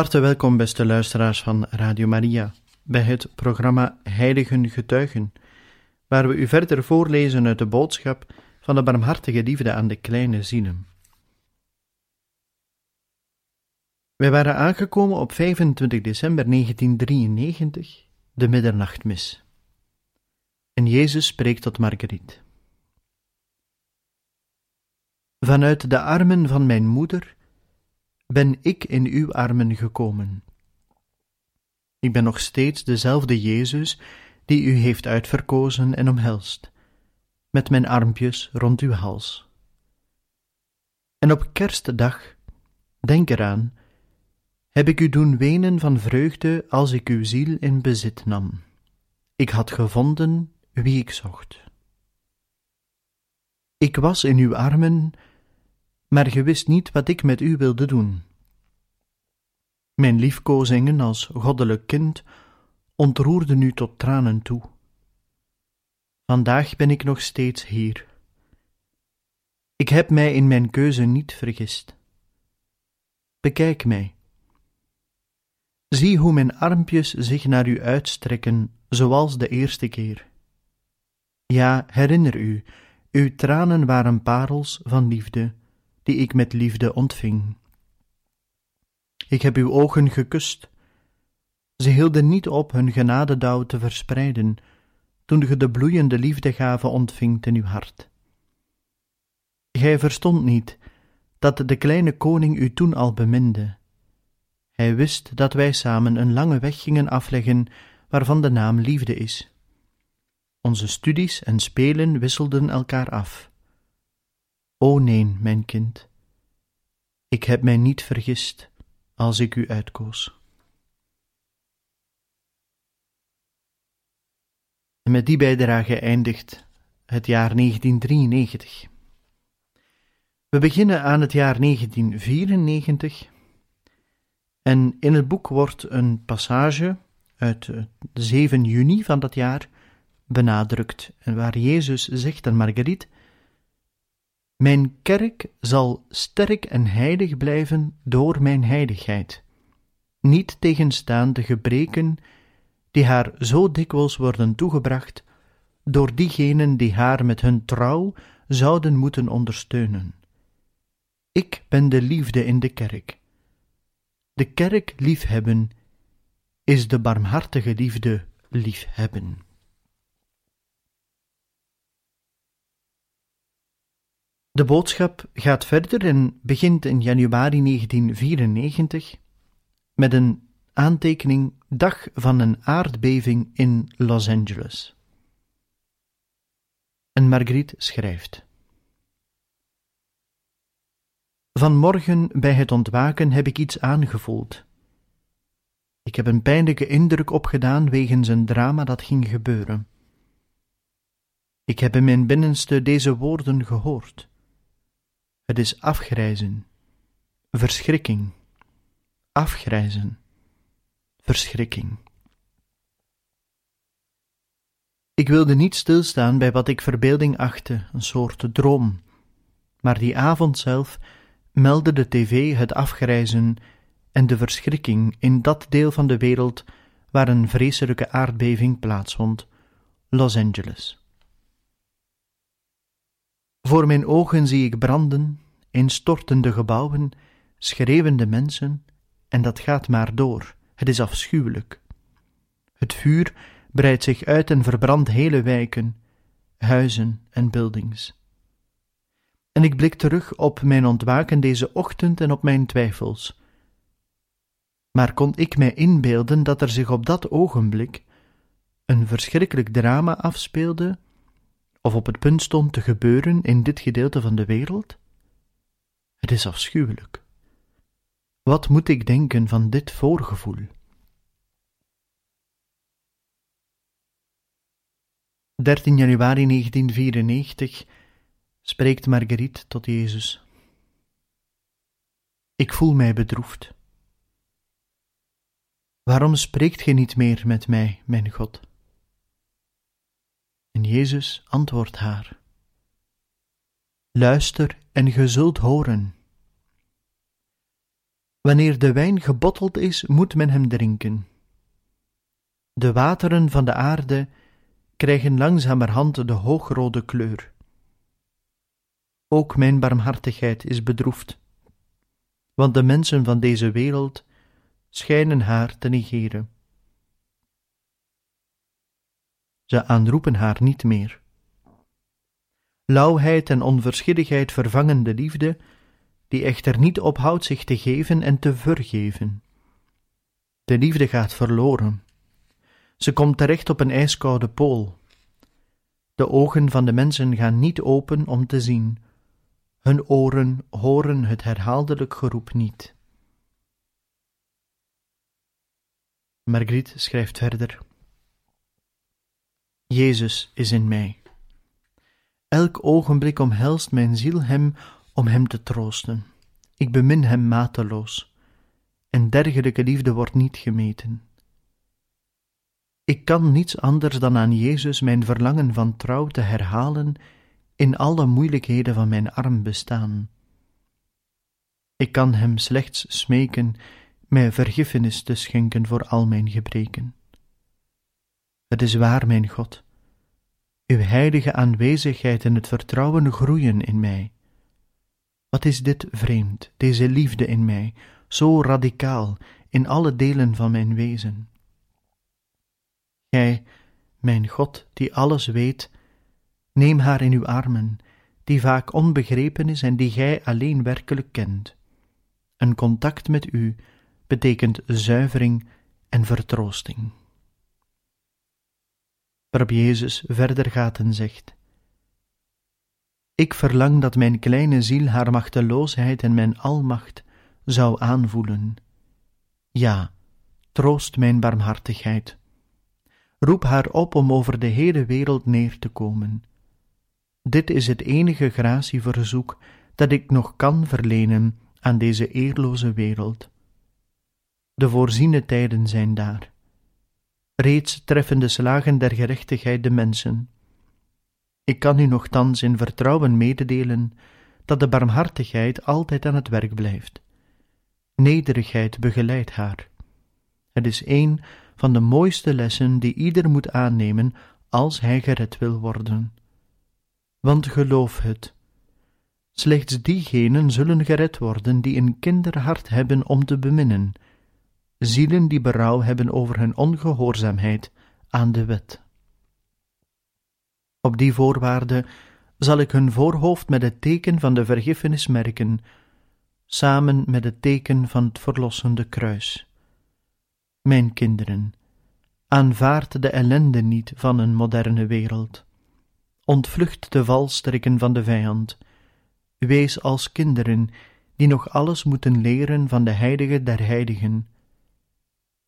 Harte welkom, beste luisteraars van Radio Maria, bij het programma Heiligen Getuigen, waar we u verder voorlezen uit de boodschap van de barmhartige liefde aan de kleine zielen. Wij waren aangekomen op 25 december 1993, de middernachtmis. En Jezus spreekt tot Marguerite. Vanuit de armen van mijn moeder ben ik in uw armen gekomen. Ik ben nog steeds dezelfde Jezus die u heeft uitverkozen en omhelst, met mijn armpjes rond uw hals. En op kerstdag, denk eraan, heb ik u doen wenen van vreugde als ik uw ziel in bezit nam. Ik had gevonden wie ik zocht. Ik was in uw armen maar ge wist niet wat ik met u wilde doen. Mijn liefkozingen als goddelijk kind ontroerden u tot tranen toe. Vandaag ben ik nog steeds hier. Ik heb mij in mijn keuze niet vergist. Bekijk mij. Zie hoe mijn armpjes zich naar u uitstrekken, zoals de eerste keer. Ja, herinner u, uw tranen waren parels van liefde die ik met liefde ontving. Ik heb uw ogen gekust. Ze hielden niet op hun genadedauw te verspreiden, toen ge de bloeiende liefdegave ontvingt in uw hart. Gij verstond niet dat de kleine koning u toen al beminde. Hij wist dat wij samen een lange weg gingen afleggen, waarvan de naam liefde is. Onze studies en spelen wisselden elkaar af. O nee, mijn kind, ik heb mij niet vergist als ik u uitkoos. En met die bijdrage eindigt het jaar 1993. We beginnen aan het jaar 1994 en in het boek wordt een passage uit 7 juni van dat jaar benadrukt, waar Jezus zegt aan Marguerite mijn kerk zal sterk en heilig blijven door mijn heiligheid, niet tegenstaan de gebreken die haar zo dikwijls worden toegebracht door diegenen die haar met hun trouw zouden moeten ondersteunen. Ik ben de liefde in de kerk. De kerk liefhebben is de barmhartige liefde liefhebben. De boodschap gaat verder en begint in januari 1994 met een aantekening dag van een aardbeving in Los Angeles. En Marguerite schrijft: Vanmorgen bij het ontwaken heb ik iets aangevoeld. Ik heb een pijnlijke indruk opgedaan wegens een drama dat ging gebeuren. Ik heb in mijn binnenste deze woorden gehoord. Het is afgrijzen, verschrikking, afgrijzen, verschrikking. Ik wilde niet stilstaan bij wat ik verbeelding achtte, een soort droom, maar die avond zelf meldde de tv het afgrijzen en de verschrikking in dat deel van de wereld waar een vreselijke aardbeving plaatsvond, Los Angeles. Voor mijn ogen zie ik branden, instortende gebouwen, schreeuwende mensen, en dat gaat maar door. Het is afschuwelijk. Het vuur breidt zich uit en verbrandt hele wijken, huizen en buildings. En ik blik terug op mijn ontwaken deze ochtend en op mijn twijfels. Maar kon ik mij inbeelden dat er zich op dat ogenblik een verschrikkelijk drama afspeelde of op het punt stond te gebeuren in dit gedeelte van de wereld? Het is afschuwelijk. Wat moet ik denken van dit voorgevoel? 13 januari 1994 spreekt Marguerite tot Jezus. Ik voel mij bedroefd. Waarom spreekt gij niet meer met mij, mijn God? En Jezus antwoordt haar: Luister en ge zult horen. Wanneer de wijn gebotteld is, moet men hem drinken. De wateren van de aarde krijgen langzamerhand de hoogrode kleur. Ook mijn barmhartigheid is bedroefd, want de mensen van deze wereld schijnen haar te negeren. Ze aanroepen haar niet meer. Lauwheid en onverschilligheid vervangen de liefde, die echter niet ophoudt zich te geven en te vergeven. De liefde gaat verloren. Ze komt terecht op een ijskoude pool. De ogen van de mensen gaan niet open om te zien. Hun oren horen het herhaaldelijk geroep niet. Margriet schrijft verder: Jezus is in mij. Elk ogenblik omhelst mijn ziel hem om hem te troosten. Ik bemin hem mateloos, en dergelijke liefde wordt niet gemeten. Ik kan niets anders dan aan Jezus mijn verlangen van trouw te herhalen in alle moeilijkheden van mijn arm bestaan. Ik kan Hem slechts smeken mij vergiffenis te schenken voor al mijn gebreken. Het is waar, mijn God, uw heilige aanwezigheid en het vertrouwen groeien in mij. Wat is dit vreemd, deze liefde in mij, zo radicaal in alle delen van mijn wezen? Gij, mijn God, die alles weet, neem haar in uw armen, die vaak onbegrepen is en die gij alleen werkelijk kent. Een contact met u betekent zuivering en vertroosting. Waarop Jezus verder gaat en zegt: Ik verlang dat mijn kleine ziel haar machteloosheid en mijn almacht zou aanvoelen. Ja, troost mijn barmhartigheid roep haar op om over de hele wereld neer te komen. Dit is het enige gratieverzoek dat ik nog kan verlenen aan deze eerloze wereld. De voorziene tijden zijn daar. Reeds treffen de slagen der gerechtigheid de mensen. Ik kan u nogthans in vertrouwen mededelen dat de barmhartigheid altijd aan het werk blijft. Nederigheid begeleidt haar. Het is een van de mooiste lessen die ieder moet aannemen als hij gered wil worden. Want geloof het, slechts diegenen zullen gered worden die een kinderhart hebben om te beminnen, zielen die berouw hebben over hun ongehoorzaamheid aan de wet. Op die voorwaarde zal ik hun voorhoofd met het teken van de vergiffenis merken, samen met het teken van het verlossende kruis. Mijn kinderen, aanvaard de ellende niet van een moderne wereld. Ontvlucht de valstrikken van de vijand. Wees als kinderen die nog alles moeten leren van de heilige der heiligen.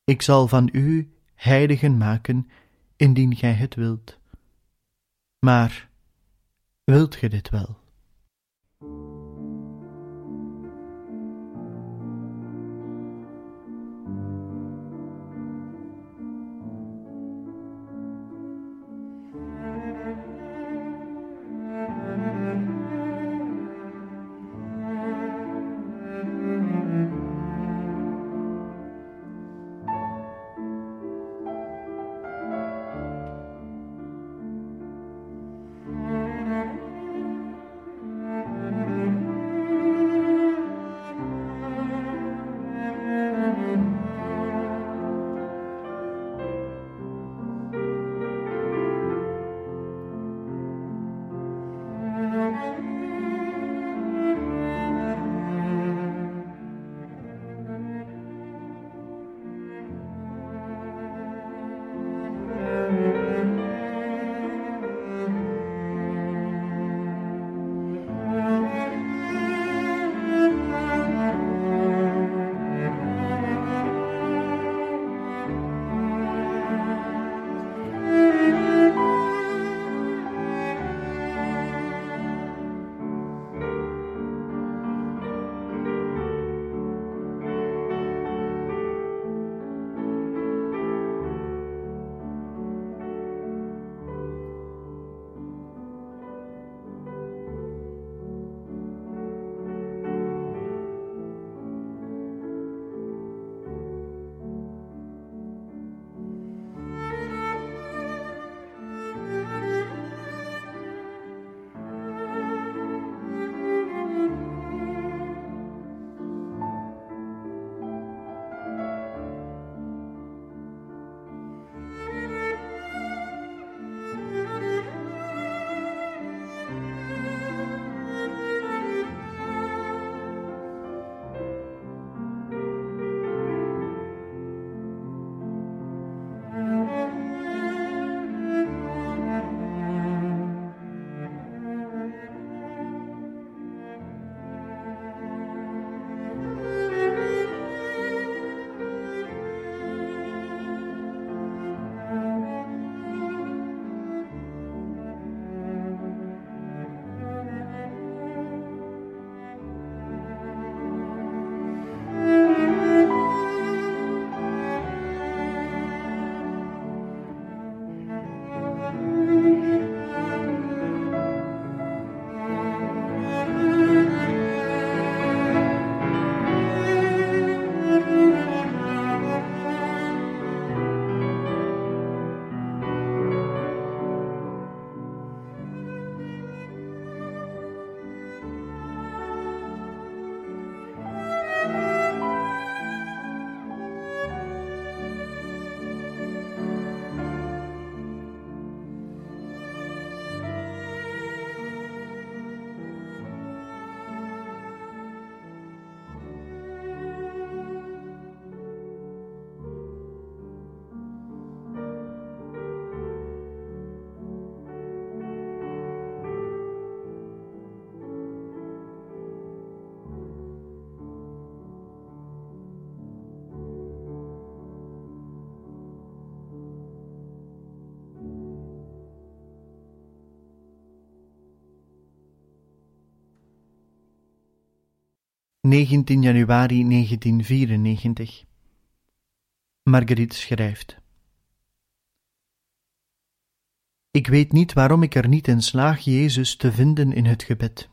Ik zal van u heiligen maken, indien gij het wilt. Maar wilt ge dit wel? 19 januari 1994. Marguerite schrijft. Ik weet niet waarom ik er niet in slaag Jezus te vinden in het gebed.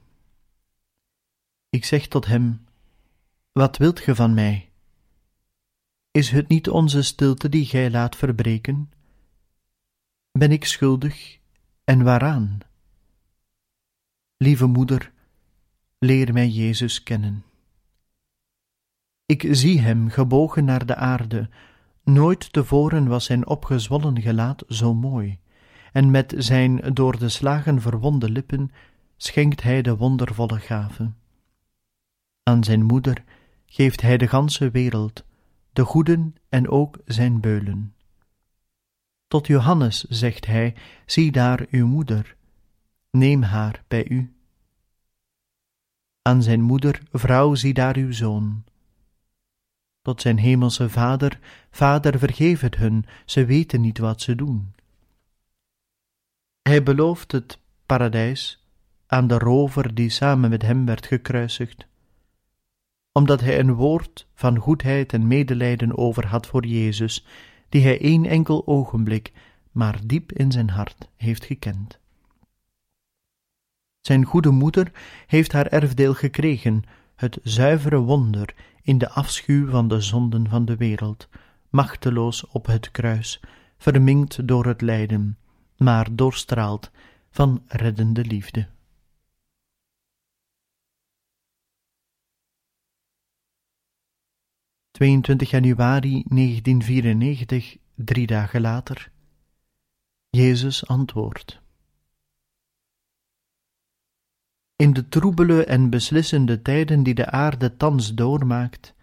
Ik zeg tot hem: Wat wilt ge van mij? Is het niet onze stilte die gij laat verbreken? Ben ik schuldig en waaraan? Lieve moeder, leer mij Jezus kennen. Ik zie hem gebogen naar de aarde. Nooit tevoren was zijn opgezwollen gelaat zo mooi, en met zijn door de slagen verwonde lippen schenkt hij de wondervolle gave. Aan zijn moeder geeft hij de ganse wereld, de goeden en ook zijn beulen. Tot Johannes zegt hij: Zie daar uw moeder, neem haar bij u. Aan zijn moeder: Vrouw, zie daar uw zoon tot zijn hemelse Vader, Vader, vergeef het hun, ze weten niet wat ze doen. Hij belooft het paradijs aan de rover die samen met hem werd gekruisigd, omdat hij een woord van goedheid en medelijden over had voor Jezus, die hij één enkel ogenblik, maar diep in zijn hart heeft gekend. Zijn goede moeder heeft haar erfdeel gekregen, het zuivere wonder in de afschuw van de zonden van de wereld, machteloos op het kruis, verminkt door het lijden, maar doorstraald van reddende liefde. ...22 januari 1994, drie dagen later. Jezus antwoordt. In de troebele en beslissende tijden die de aarde thans doormaakt,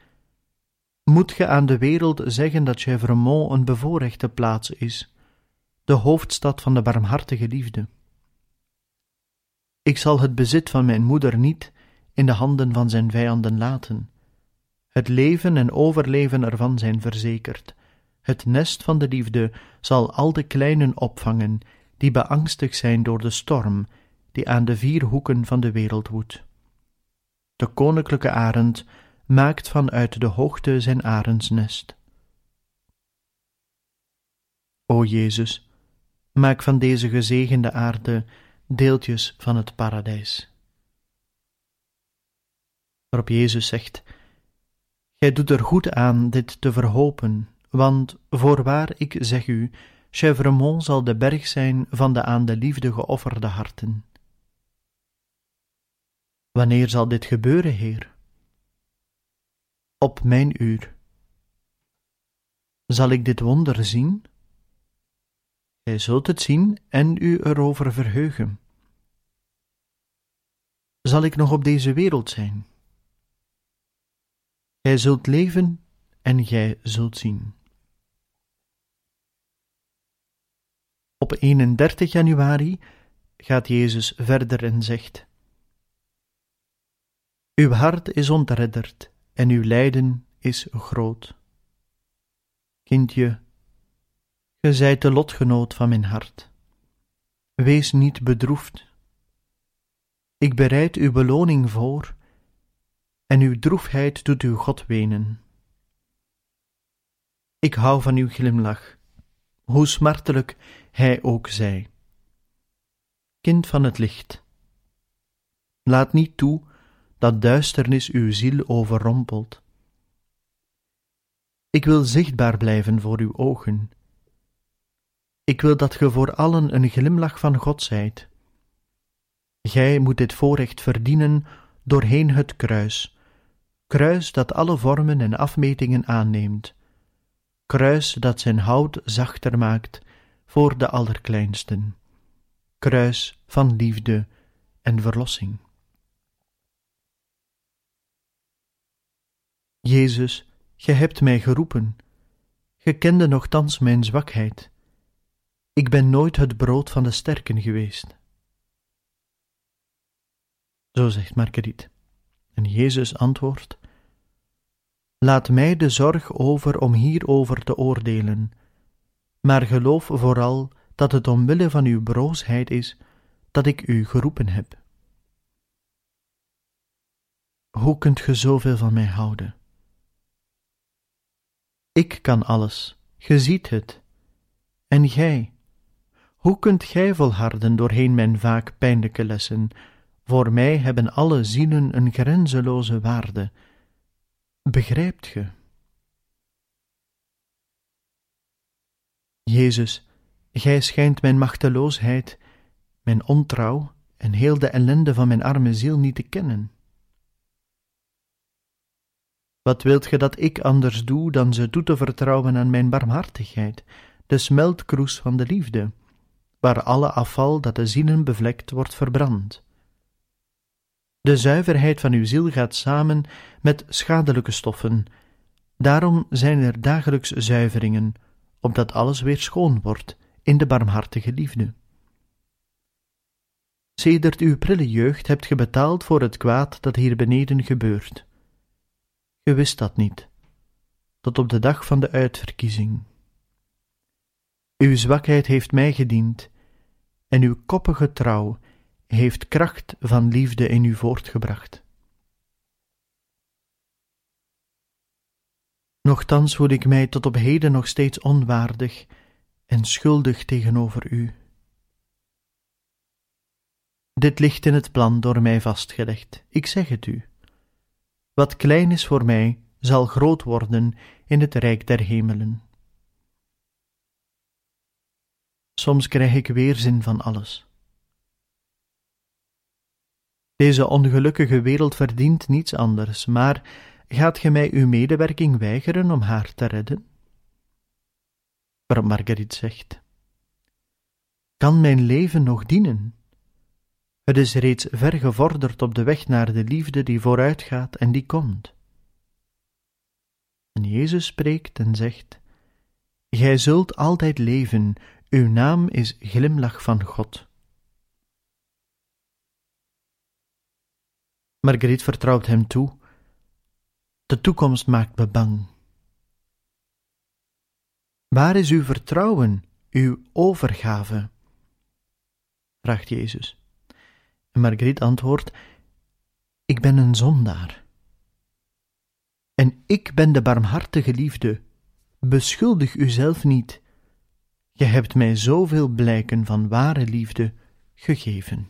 moet ge aan de wereld zeggen dat Chevremont een bevoorrechte plaats is, de hoofdstad van de barmhartige liefde. Ik zal het bezit van mijn moeder niet in de handen van zijn vijanden laten. Het leven en overleven ervan zijn verzekerd. Het nest van de liefde zal al de kleinen opvangen die beangstigd zijn door de storm die aan de vier hoeken van de wereld woedt. De koninklijke arend maakt vanuit de hoogte zijn arendsnest. O Jezus, maak van deze gezegende aarde deeltjes van het paradijs. Waarop Jezus zegt: Gij doet er goed aan dit te verhopen, want voorwaar ik zeg u, Chevremont zal de berg zijn van de aan de liefde geofferde harten. Wanneer zal dit gebeuren, Heer? Op mijn uur. Zal ik dit wonder zien? Gij zult het zien en u erover verheugen. Zal ik nog op deze wereld zijn? Gij zult leven en gij zult zien. Op 31 januari gaat Jezus verder en zegt: uw hart is ontredderd en uw lijden is groot. Kindje, ge zijt de lotgenoot van mijn hart. Wees niet bedroefd. Ik bereid uw beloning voor, en uw droefheid doet uw God wenen. Ik hou van uw glimlach, hoe smartelijk hij ook zij. Kind van het licht, laat niet toe dat duisternis uw ziel overrompelt. Ik wil zichtbaar blijven voor uw ogen. Ik wil dat ge voor allen een glimlach van God zijt. Gij moet dit voorrecht verdienen doorheen het kruis, kruis dat alle vormen en afmetingen aanneemt, kruis dat zijn hout zachter maakt voor de allerkleinsten, kruis van liefde en verlossing. Jezus, Ge hebt mij geroepen. Ge kende nogthans mijn zwakheid. Ik ben nooit het brood van de sterken geweest. Zo zegt Marguerite. En Jezus antwoordt: Laat mij de zorg over om hierover te oordelen, maar geloof vooral dat het omwille van uw broosheid is dat ik u geroepen heb. hoe kunt ge zoveel van mij houden? Ik kan alles, ge ziet het. En gij, hoe kunt gij volharden doorheen mijn vaak pijnlijke lessen? Voor mij hebben alle zielen een grenzeloze waarde. Begrijpt ge? Jezus, gij schijnt mijn machteloosheid, mijn ontrouw en heel de ellende van mijn arme ziel niet te kennen. Wat wilt ge dat ik anders doe dan ze toe te vertrouwen aan mijn barmhartigheid, de smeltkroes van de liefde, waar alle afval dat de zielen bevlekt wordt verbrand? De zuiverheid van uw ziel gaat samen met schadelijke stoffen, daarom zijn er dagelijks zuiveringen, opdat alles weer schoon wordt in de barmhartige liefde. Sedert uw prille jeugd hebt ge betaald voor het kwaad dat hier beneden gebeurt. Ge wist dat niet, tot op de dag van de uitverkiezing. Uw zwakheid heeft mij gediend, en uw koppige trouw heeft kracht van liefde in u voortgebracht. Nochtans voel ik mij tot op heden nog steeds onwaardig en schuldig tegenover u. Dit ligt in het plan door mij vastgelegd, ik zeg het u. Wat klein is voor mij, zal groot worden in het rijk der hemelen. Soms krijg ik weerzin van alles. Deze ongelukkige wereld verdient niets anders, maar gaat ge mij uw medewerking weigeren om haar te redden? Waarop Marguerite zegt: Kan mijn leven nog dienen? Het is reeds ver gevorderd op de weg naar de liefde die vooruitgaat en die komt. En Jezus spreekt en zegt: Gij zult altijd leven, uw naam is glimlach van God. Marguerite vertrouwt hem toe. De toekomst maakt me bang. Waar is uw vertrouwen, uw overgave? vraagt Jezus. En Marguerite antwoordt: Ik ben een zondaar. En ik ben de barmhartige liefde. Beschuldig uzelf niet. Je hebt mij zoveel blijken van ware liefde gegeven.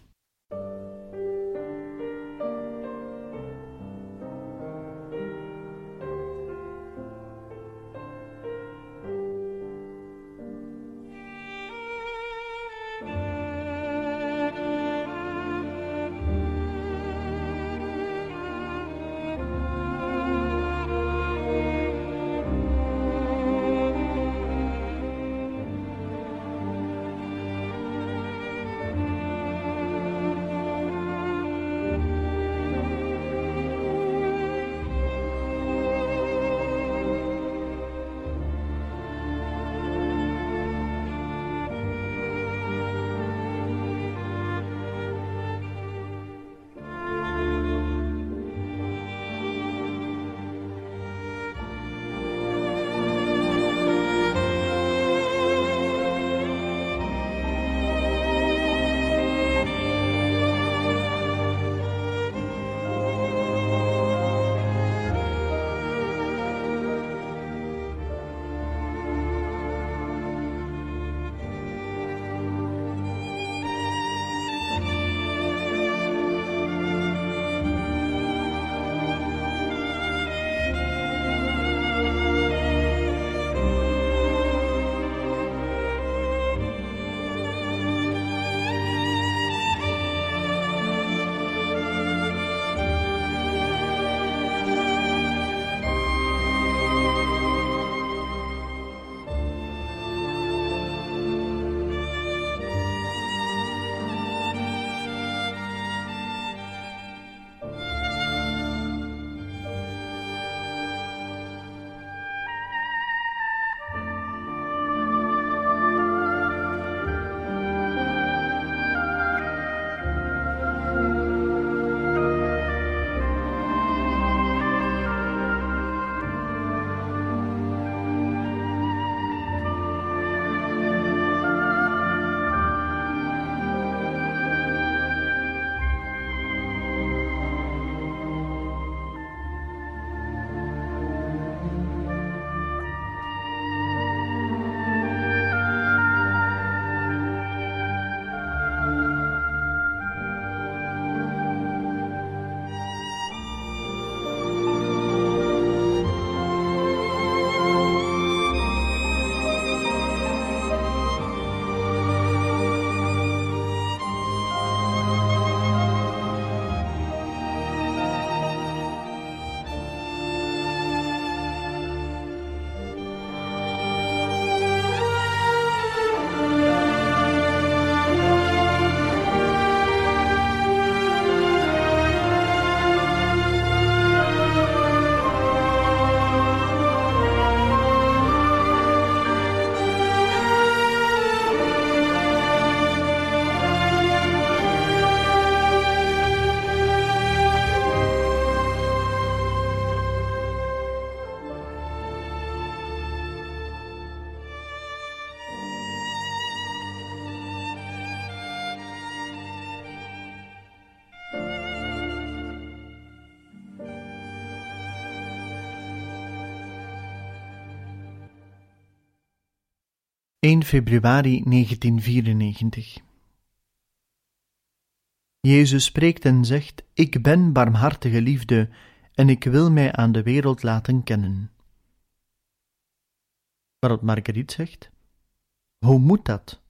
1 februari 1994 Jezus spreekt en zegt: Ik ben barmhartige liefde en ik wil mij aan de wereld laten kennen. Waarop Marguerite zegt: Hoe moet dat?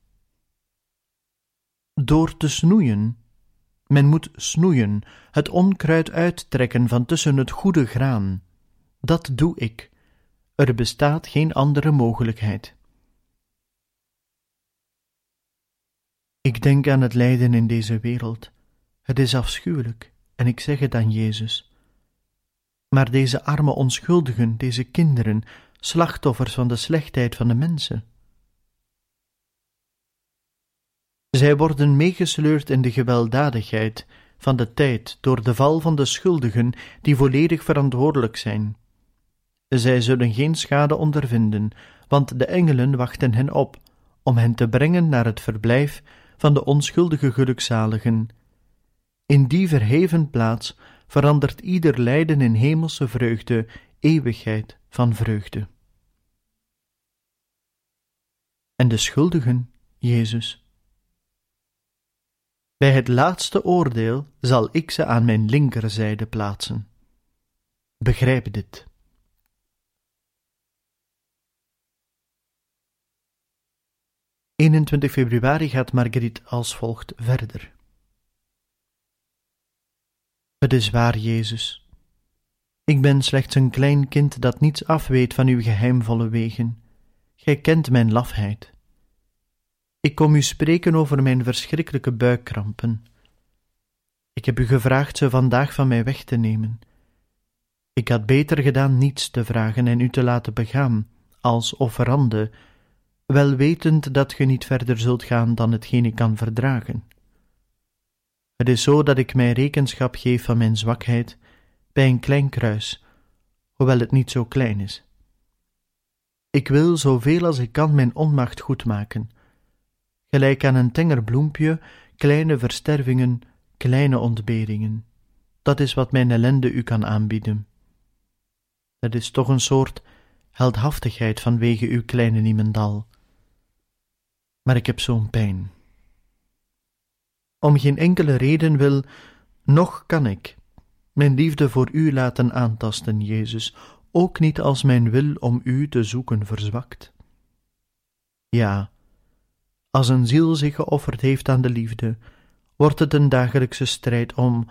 Door te snoeien. Men moet snoeien, het onkruid uittrekken van tussen het goede graan. Dat doe ik. Er bestaat geen andere mogelijkheid. Ik denk aan het lijden in deze wereld. Het is afschuwelijk, en ik zeg het aan Jezus. Maar deze arme onschuldigen, deze kinderen, slachtoffers van de slechtheid van de mensen. Zij worden meegesleurd in de gewelddadigheid van de tijd door de val van de schuldigen die volledig verantwoordelijk zijn. Zij zullen geen schade ondervinden, want de engelen wachten hen op om hen te brengen naar het verblijf van de onschuldige gelukzaligen. In die verheven plaats verandert ieder lijden in hemelse vreugde, eeuwigheid van vreugde. En de schuldigen, Jezus. Bij het laatste oordeel zal ik ze aan mijn linkerzijde plaatsen. Begrijp dit. 21 februari gaat Marguerite als volgt verder. Het is waar, Jezus. Ik ben slechts een klein kind dat niets afweet van uw geheimvolle wegen. Gij kent mijn lafheid. Ik kom u spreken over mijn verschrikkelijke buikkrampen. Ik heb u gevraagd ze vandaag van mij weg te nemen. Ik had beter gedaan niets te vragen en u te laten begaan, als offerande wel wetend dat ge niet verder zult gaan dan hetgeen ik kan verdragen. Het is zo dat ik mij rekenschap geef van mijn zwakheid bij een klein kruis, hoewel het niet zo klein is. Ik wil zoveel als ik kan mijn onmacht goedmaken, gelijk aan een tenger bloempje, kleine verstervingen, kleine ontberingen. Dat is wat mijn ellende u kan aanbieden. Het is toch een soort heldhaftigheid vanwege uw kleine niemendal maar ik heb zo'n pijn. Om geen enkele reden wil, nog kan ik mijn liefde voor u laten aantasten, Jezus, ook niet als mijn wil om u te zoeken verzwakt. Ja, als een ziel zich geofferd heeft aan de liefde, wordt het een dagelijkse strijd om,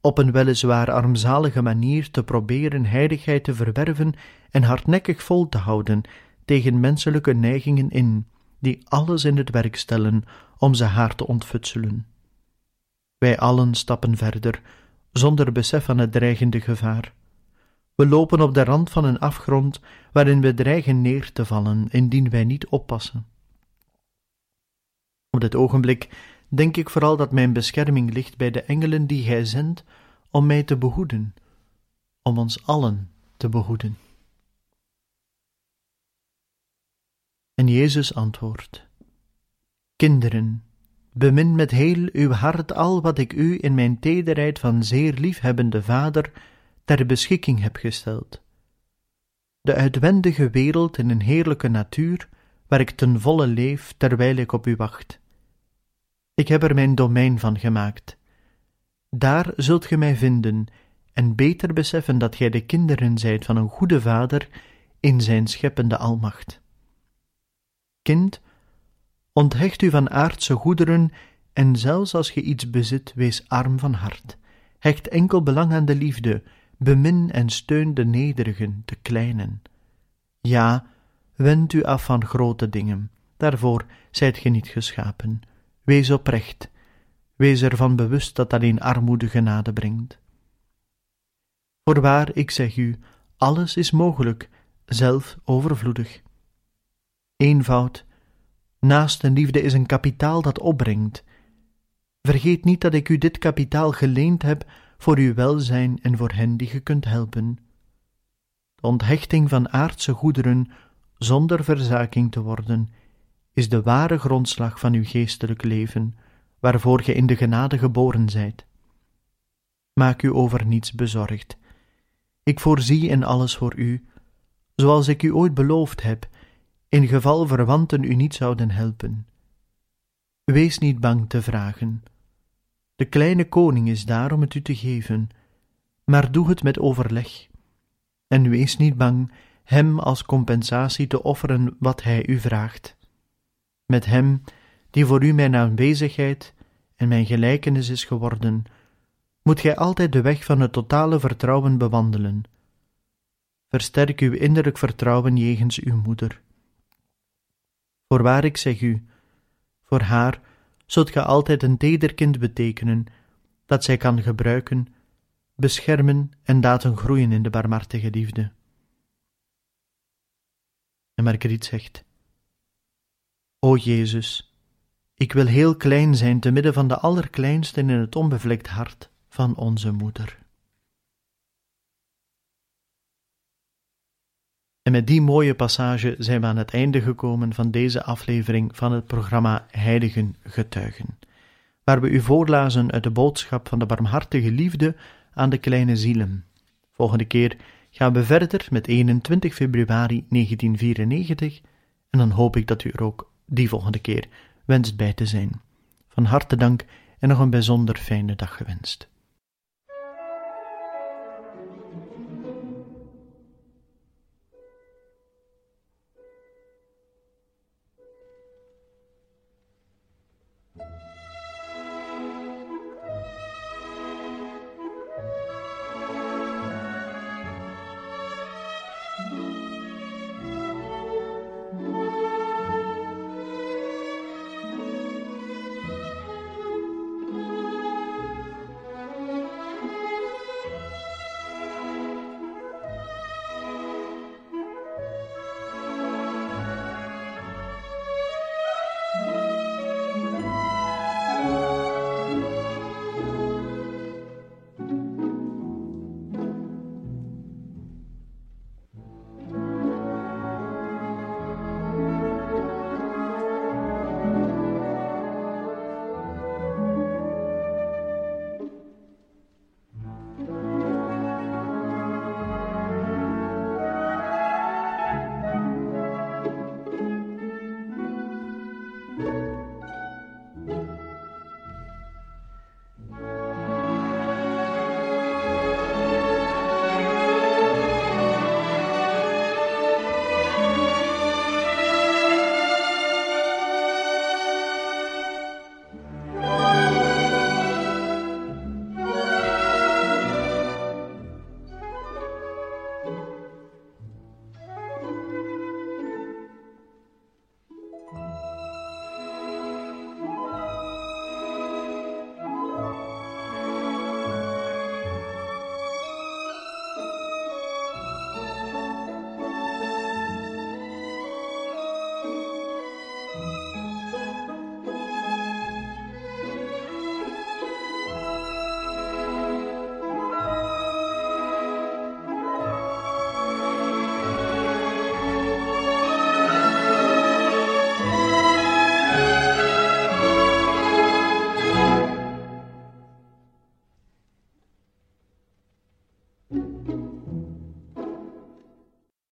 op een weliswaar armzalige manier, te proberen heiligheid te verwerven en hardnekkig vol te houden tegen menselijke neigingen in, die alles in het werk stellen om ze haar te ontfutselen. Wij allen stappen verder, zonder besef van het dreigende gevaar. We lopen op de rand van een afgrond waarin we dreigen neer te vallen, indien wij niet oppassen. Op dit ogenblik denk ik vooral dat mijn bescherming ligt bij de engelen die Gij zendt om mij te behoeden, om ons allen te behoeden. En Jezus antwoordt: Kinderen, bemin met heel uw hart al wat ik u in mijn tederheid van zeer liefhebbende Vader ter beschikking heb gesteld. De uitwendige wereld in een heerlijke natuur, waar ik ten volle leef terwijl ik op u wacht. Ik heb er mijn domein van gemaakt. Daar zult ge mij vinden en beter beseffen dat gij de kinderen zijt van een goede Vader in zijn scheppende almacht. Kind, onthecht u van aardse goederen en zelfs als ge iets bezit, wees arm van hart. Hecht enkel belang aan de liefde, bemin en steun de nederigen, de kleinen. Ja, wend u af van grote dingen, daarvoor zijt ge niet geschapen. Wees oprecht, wees ervan bewust dat alleen armoede genade brengt. Voorwaar, ik zeg u, alles is mogelijk, zelf overvloedig. Eenvoud, naast een liefde is een kapitaal dat opbrengt. Vergeet niet dat ik u dit kapitaal geleend heb voor uw welzijn en voor hen die ge kunt helpen. De onthechting van aardse goederen zonder verzaking te worden, is de ware grondslag van uw geestelijk leven, waarvoor ge in de genade geboren zijt. Maak u over niets bezorgd. Ik voorzie in alles voor u, zoals ik u ooit beloofd heb in geval verwanten u niet zouden helpen. Wees niet bang te vragen. De kleine koning is daar om het u te geven, maar doe het met overleg. En wees niet bang hem als compensatie te offeren wat hij u vraagt. Met hem, die voor u mijn aanwezigheid en mijn gelijkenis is geworden, moet gij altijd de weg van het totale vertrouwen bewandelen. Versterk uw innerlijk vertrouwen jegens uw moeder. Voorwaar ik zeg u, voor haar zult ge altijd een teder kind betekenen, dat zij kan gebruiken, beschermen en laten groeien in de barmhartige liefde. En Marguerite zegt: O Jezus, ik wil heel klein zijn te midden van de allerkleinste in het onbevlekt hart van onze moeder. En met die mooie passage zijn we aan het einde gekomen van deze aflevering van het programma Heiligen Getuigen, waar we u voorlazen uit de boodschap van de barmhartige liefde aan de kleine zielen. Volgende keer gaan we verder met 21 februari 1994 en dan hoop ik dat u er ook die volgende keer wenst bij te zijn. Van harte dank en nog een bijzonder fijne dag gewenst.